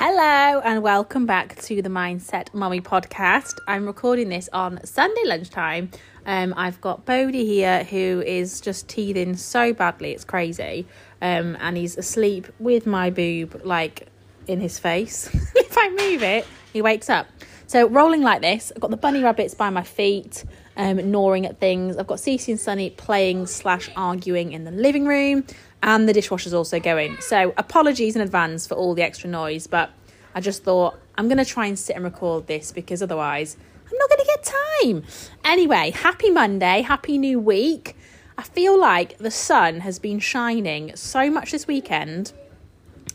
Hello and welcome back to the Mindset Mummy podcast. I'm recording this on Sunday lunchtime. Um, I've got Bodhi here who is just teething so badly, it's crazy. Um, and he's asleep with my boob like in his face. if I move it, he wakes up. So rolling like this, I've got the bunny rabbits by my feet, um, gnawing at things. I've got Cece and Sunny playing slash arguing in the living room and the dishwasher's also going. So apologies in advance for all the extra noise, but I just thought I'm going to try and sit and record this because otherwise I'm not going to get time. Anyway, happy Monday, happy new week. I feel like the sun has been shining so much this weekend.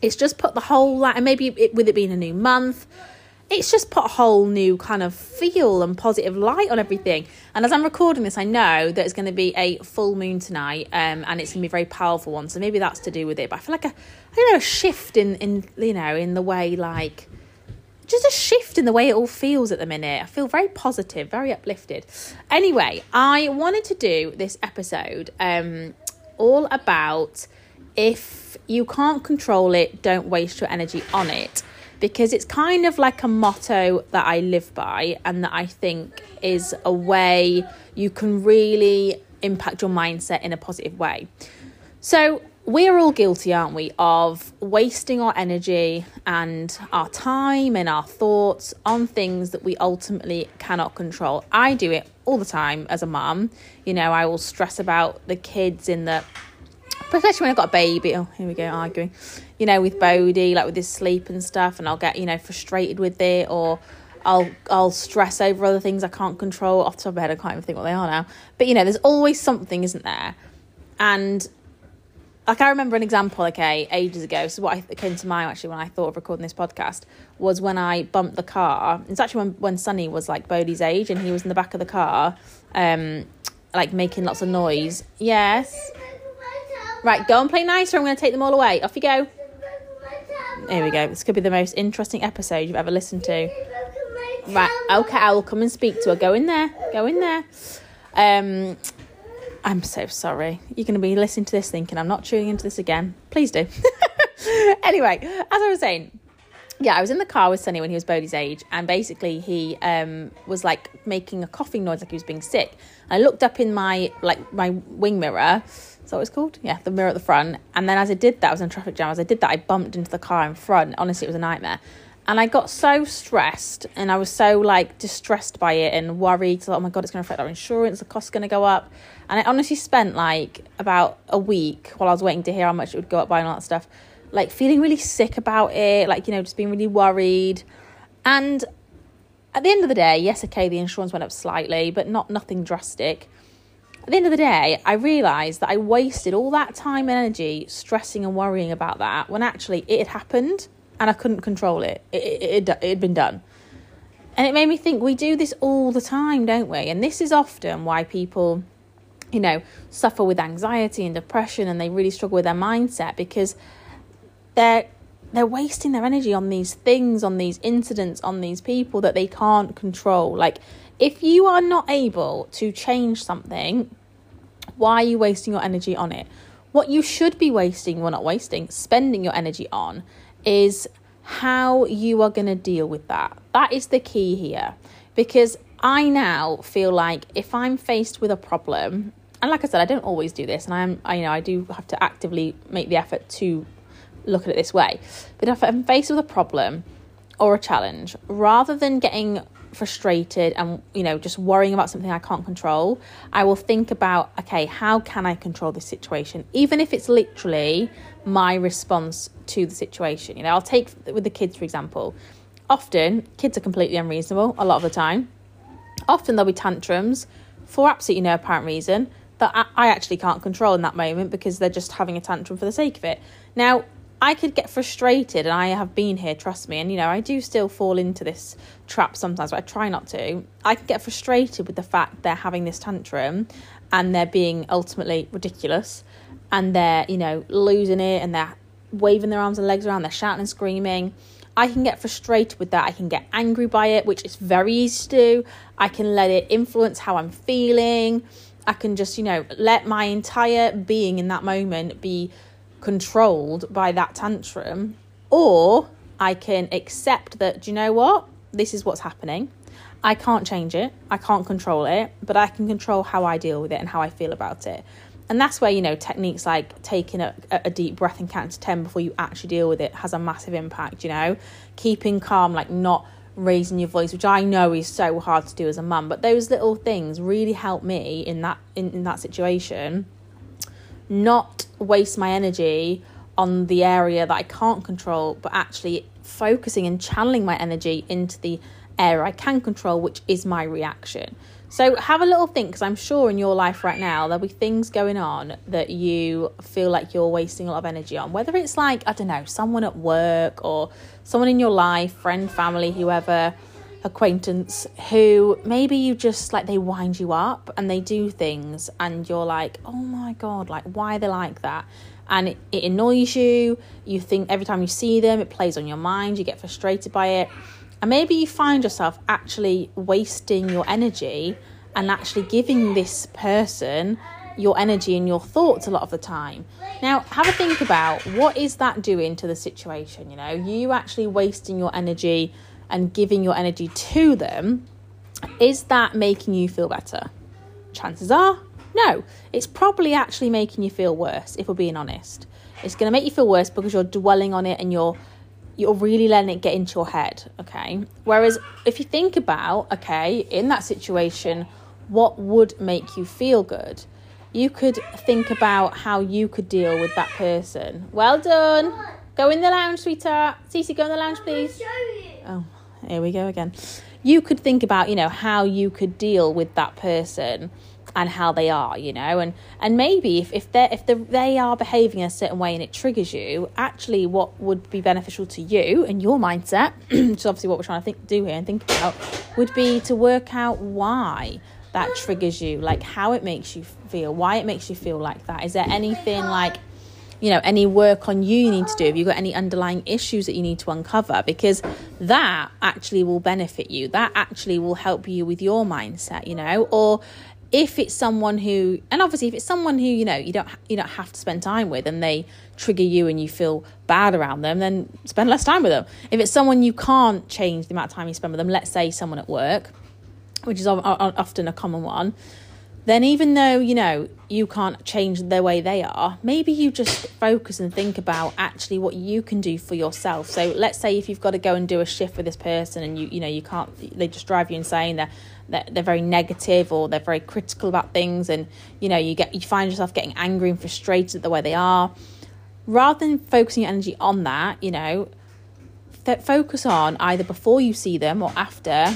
It's just put the whole like, and maybe it, with it being a new month, it's just put a whole new kind of feel and positive light on everything. And as I'm recording this, I know that it's going to be a full moon tonight, um, and it's going to be a very powerful one. So maybe that's to do with it. But I feel like a, I don't know, a shift in in you know in the way like just a shift in the way it all feels at the minute. I feel very positive, very uplifted. Anyway, I wanted to do this episode um, all about if you can't control it, don't waste your energy on it because it's kind of like a motto that I live by and that I think is a way you can really impact your mindset in a positive way. So, we're all guilty, aren't we, of wasting our energy and our time and our thoughts on things that we ultimately cannot control. I do it all the time as a mum. You know, I will stress about the kids in the especially when I've got a baby. Oh, here we go, arguing. You know, with Bodhi, like with his sleep and stuff, and I'll get you know frustrated with it, or I'll I'll stress over other things I can't control. Off the top of my head, I can't even think what they are now. But you know, there's always something, isn't there? And like I remember an example, okay, ages ago. So what I, came to mind actually when I thought of recording this podcast was when I bumped the car. It's actually when when Sunny was like Bodhi's age, and he was in the back of the car, um, like making lots of noise. Yes. Right, go and play nice, or I'm going to take them all away. Off you go. Here we go. This could be the most interesting episode you've ever listened to. Right, okay, I will come and speak to her. Go in there. Go in there. Um, I'm so sorry. You're going to be listening to this thinking I'm not tuning into this again. Please do. anyway, as I was saying, yeah, I was in the car with Sunny when he was Bodhi's age, and basically he um, was like making a coughing noise, like he was being sick. I looked up in my like my wing mirror, that what it's called? Yeah, the mirror at the front. And then as I did that, I was in traffic jam. As I did that, I bumped into the car in front. Honestly, it was a nightmare. And I got so stressed and I was so like distressed by it and worried. So, oh my God, it's going to affect our insurance. The cost's going to go up. And I honestly spent like about a week while I was waiting to hear how much it would go up by and all that stuff, like feeling really sick about it, like, you know, just being really worried. And at the end of the day, yes, okay, the insurance went up slightly, but not nothing drastic. At the end of the day, I realised that I wasted all that time and energy stressing and worrying about that when actually it had happened and I couldn't control it. It, it, it, it had been done. And it made me think we do this all the time, don't we? And this is often why people, you know, suffer with anxiety and depression and they really struggle with their mindset because they're they're wasting their energy on these things, on these incidents, on these people that they can't control. Like if you are not able to change something, why are you wasting your energy on it? What you should be wasting, well, not wasting, spending your energy on is how you are going to deal with that. That is the key here. Because I now feel like if I'm faced with a problem, and like I said, I don't always do this, and I'm, I you know, I do have to actively make the effort to look at it this way. But if I'm faced with a problem or a challenge, rather than getting frustrated and you know just worrying about something I can't control, I will think about okay, how can I control this situation even if it's literally my response to the situation. You know, I'll take with the kids for example. Often kids are completely unreasonable a lot of the time. Often there'll be tantrums for absolutely no apparent reason that I actually can't control in that moment because they're just having a tantrum for the sake of it. Now, I could get frustrated, and I have been here, trust me. And you know, I do still fall into this trap sometimes, but I try not to. I can get frustrated with the fact they're having this tantrum and they're being ultimately ridiculous and they're, you know, losing it and they're waving their arms and legs around, they're shouting and screaming. I can get frustrated with that. I can get angry by it, which is very easy to do. I can let it influence how I'm feeling. I can just, you know, let my entire being in that moment be controlled by that tantrum, or I can accept that, do you know what? This is what's happening. I can't change it, I can't control it, but I can control how I deal with it and how I feel about it. And that's where, you know, techniques like taking a, a deep breath and counting to 10 before you actually deal with it has a massive impact, you know, keeping calm, like not raising your voice, which I know is so hard to do as a mum, but those little things really help me in that in, in that situation not waste my energy on the area that I can't control, but actually focusing and channeling my energy into the area I can control, which is my reaction. So have a little think because I'm sure in your life right now there'll be things going on that you feel like you're wasting a lot of energy on. Whether it's like, I don't know, someone at work or someone in your life, friend, family, whoever, acquaintance, who maybe you just like they wind you up and they do things and you're like, oh my God, like why are they like that? And it, it annoys you. You think every time you see them, it plays on your mind, you get frustrated by it and maybe you find yourself actually wasting your energy and actually giving this person your energy and your thoughts a lot of the time. Now, have a think about what is that doing to the situation, you know? You actually wasting your energy and giving your energy to them. Is that making you feel better? Chances are, no. It's probably actually making you feel worse, if we're being honest. It's going to make you feel worse because you're dwelling on it and you're you're really letting it get into your head, okay? Whereas if you think about, okay, in that situation, what would make you feel good? You could think about how you could deal with that person. Well done. Go in the lounge, sweetheart. Cece, go in the lounge, please. Oh, here we go again. You could think about, you know, how you could deal with that person and how they are, you know, and and maybe if if they if the, they are behaving a certain way and it triggers you, actually, what would be beneficial to you and your mindset, which is obviously what we're trying to think do here and think about, would be to work out why that triggers you, like how it makes you feel, why it makes you feel like that. Is there anything like you know any work on you you need to do? Have you got any underlying issues that you need to uncover? Because that actually will benefit you. That actually will help you with your mindset you know? Or if it's someone who and obviously if it's someone who you know you don't you don't have to spend time with and they trigger you and you feel bad around them then spend less time with them. If it's someone you can't change the amount of time you spend with them let's say someone at work which is often a common one then even though you know you can't change the way they are maybe you just focus and think about actually what you can do for yourself. So let's say if you've got to go and do a shift with this person and you you know you can't they just drive you insane they're they're, they're very negative or they're very critical about things and you know you get you find yourself getting angry and frustrated at the way they are. Rather than focusing your energy on that you know focus on either before you see them or after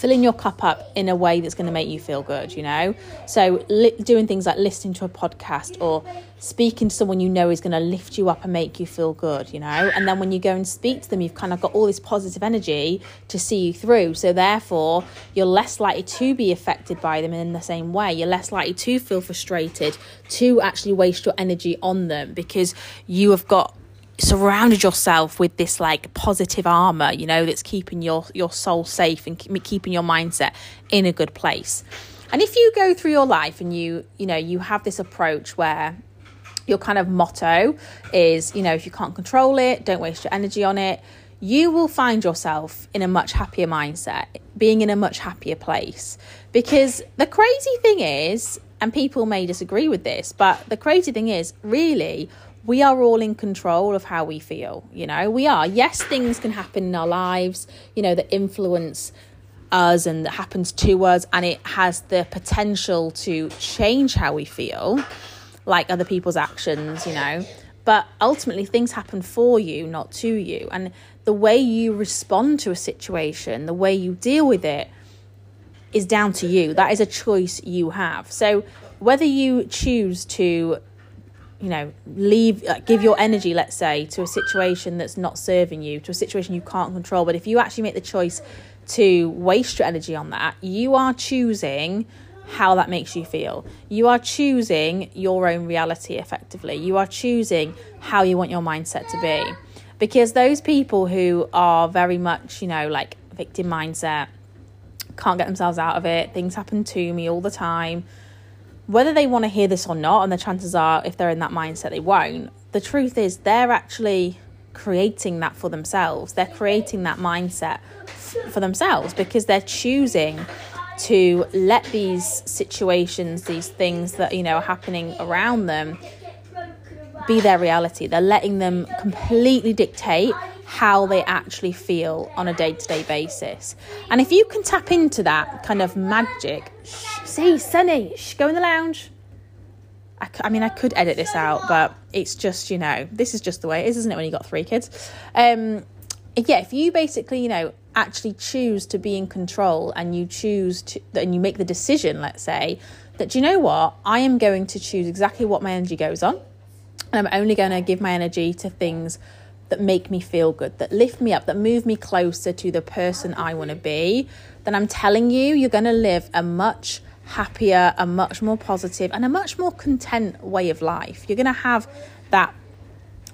filling your cup up in a way that's going to make you feel good, you know? So, li- doing things like listening to a podcast or speaking to someone you know is going to lift you up and make you feel good, you know? And then when you go and speak to them, you've kind of got all this positive energy to see you through. So, therefore, you're less likely to be affected by them in the same way. You're less likely to feel frustrated, to actually waste your energy on them because you have got surrounded yourself with this like positive armor you know that's keeping your your soul safe and keeping your mindset in a good place. And if you go through your life and you you know you have this approach where your kind of motto is you know if you can't control it don't waste your energy on it you will find yourself in a much happier mindset being in a much happier place. Because the crazy thing is and people may disagree with this but the crazy thing is really we are all in control of how we feel. You know, we are. Yes, things can happen in our lives, you know, that influence us and that happens to us, and it has the potential to change how we feel, like other people's actions, you know. But ultimately, things happen for you, not to you. And the way you respond to a situation, the way you deal with it, is down to you. That is a choice you have. So, whether you choose to you know leave uh, give your energy let's say to a situation that's not serving you to a situation you can't control. But if you actually make the choice to waste your energy on that you are choosing how that makes you feel. You are choosing your own reality effectively. You are choosing how you want your mindset to be. Because those people who are very much you know like victim mindset can't get themselves out of it things happen to me all the time whether they want to hear this or not, and the chances are, if they're in that mindset, they won't. The truth is, they're actually creating that for themselves. They're creating that mindset for themselves because they're choosing to let these situations, these things that, you know, are happening around them be their reality. They're letting them completely dictate how they actually feel on a day to day basis. And if you can tap into that kind of magic, shh, see, Sunny, shh, go in the lounge. I, I, mean, I could edit this out, but it's just, you know, this is just the way it is, isn't it, when you got three kids? Um, yeah, if you basically, you know, actually choose to be in control and you choose to, and you make the decision, let's say, that, you know what, I am going to choose exactly what my energy goes on. And I'm only going to give my energy to things that make me feel good, that lift me up, that move me closer to the person I want to be, then I'm telling you, you're going to live a much happier, a much more positive, and a much more content way of life. You're going to have that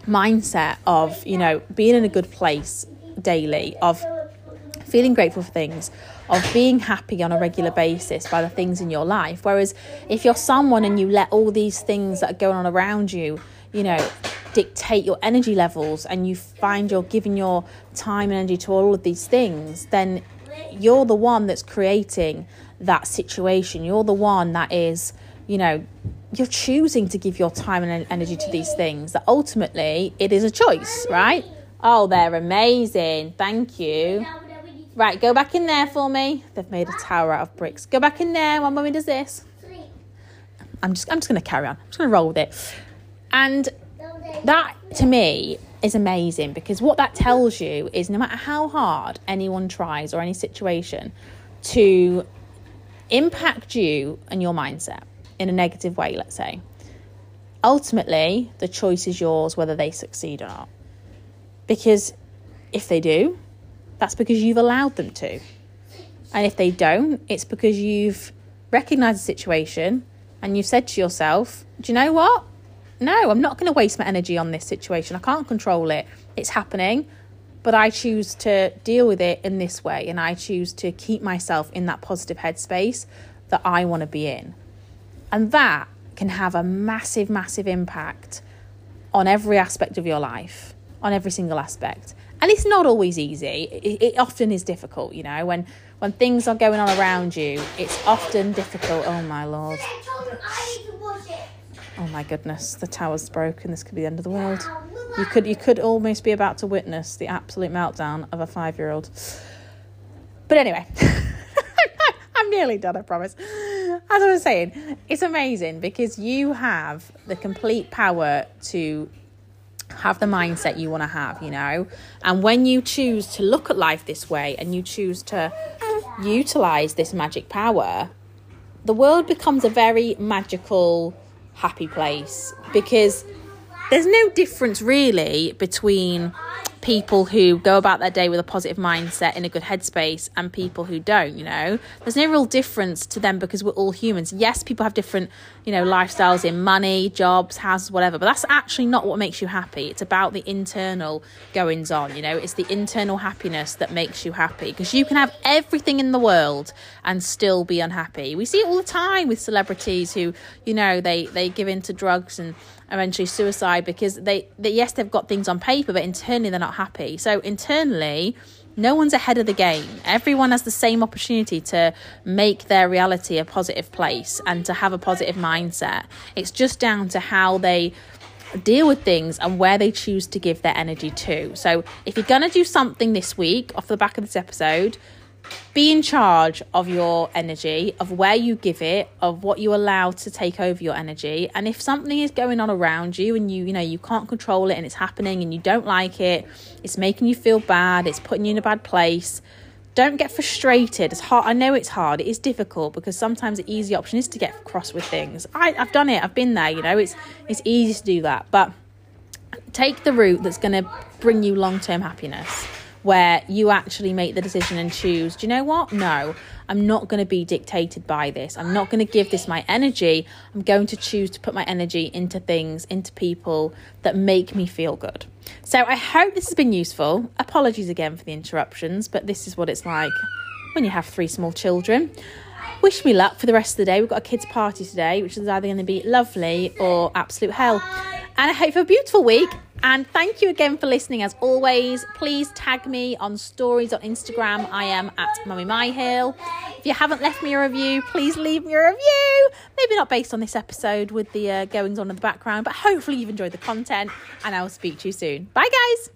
mindset of, you know, being in a good place daily, of feeling grateful for things, of being happy on a regular basis by the things in your life. Whereas if you're someone and you let all these things that are going on around you, you know, dictate your energy levels and you find you're giving your time and energy to all of these things, then you're the one that's creating that situation. You're the one that is, you know, you're choosing to give your time and energy to these things. That ultimately it is a choice, right? Oh, they're amazing. Thank you. Right, go back in there for me. They've made a tower out of bricks. Go back in there One mummy does this. I'm just I'm just gonna carry on. I'm just gonna roll with it. And that to me is amazing because what that tells you is no matter how hard anyone tries or any situation to impact you and your mindset in a negative way, let's say, ultimately the choice is yours whether they succeed or not. Because if they do, that's because you've allowed them to. And if they don't, it's because you've recognized the situation and you've said to yourself, do you know what? No, I'm not going to waste my energy on this situation. I can't control it. It's happening, but I choose to deal with it in this way and I choose to keep myself in that positive headspace that I want to be in. And that can have a massive, massive impact on every aspect of your life, on every single aspect. And it's not always easy. It, it often is difficult, you know, when when things are going on around you, it's often difficult. Oh my lord. Oh my goodness, the tower's broken. This could be the end of the world. You could you could almost be about to witness the absolute meltdown of a five year old. But anyway, I'm nearly done, I promise. As I was saying, it's amazing because you have the complete power to have the mindset you want to have, you know. And when you choose to look at life this way and you choose to utilize this magic power, the world becomes a very magical happy place because there's no difference really between people who go about their day with a positive mindset in a good headspace and people who don't you know? There's no real difference to them because we're all humans. Yes people have different you know lifestyles in money jobs houses whatever but that's actually not what makes you happy. It's about the internal goings on you know? It's the internal happiness that makes you happy because you can have everything in the world and still be unhappy. We see it all the time with celebrities who you know they they give in to drugs and eventually suicide because they, they yes they've got things on paper but internally they're not happy. So internally no one's ahead of the game. Everyone has the same opportunity to make their reality a positive place and to have a positive mindset. It's just down to how they deal with things and where they choose to give their energy to. So if you're going to do something this week off the back of this episode be in charge of your energy, of where you give it, of what you allow to take over your energy. And if something is going on around you and you, you know, you can't control it and it's happening and you don't like it, it's making you feel bad, it's putting you in a bad place, don't get frustrated. It's hard. I know it's hard. It is difficult because sometimes the easy option is to get cross with things. I, I've done it. I've been there. You know, it's it's easy to do that. But take the route that's going to bring you long term happiness where you actually make the decision and choose, do you know what? No, I'm not going to be dictated by this. I'm not going to give this my energy. I'm going to choose to put my energy into things, into people that make me feel good. So I hope this has been useful. Apologies again for the interruptions, but this is what it's like when you have three small children. Wish me luck for the rest of the day. We've got a kids' party today, which is either going to be lovely or absolute hell. And I hope you have a beautiful week And thank you again for listening as always. Please tag me on stories on Instagram. I am at Mummy Myhill. If you haven't left me a review, please leave me a review. Maybe not based on this episode with the uh, goings on in the background, but hopefully you've enjoyed the content and I will speak to you soon. Bye, guys.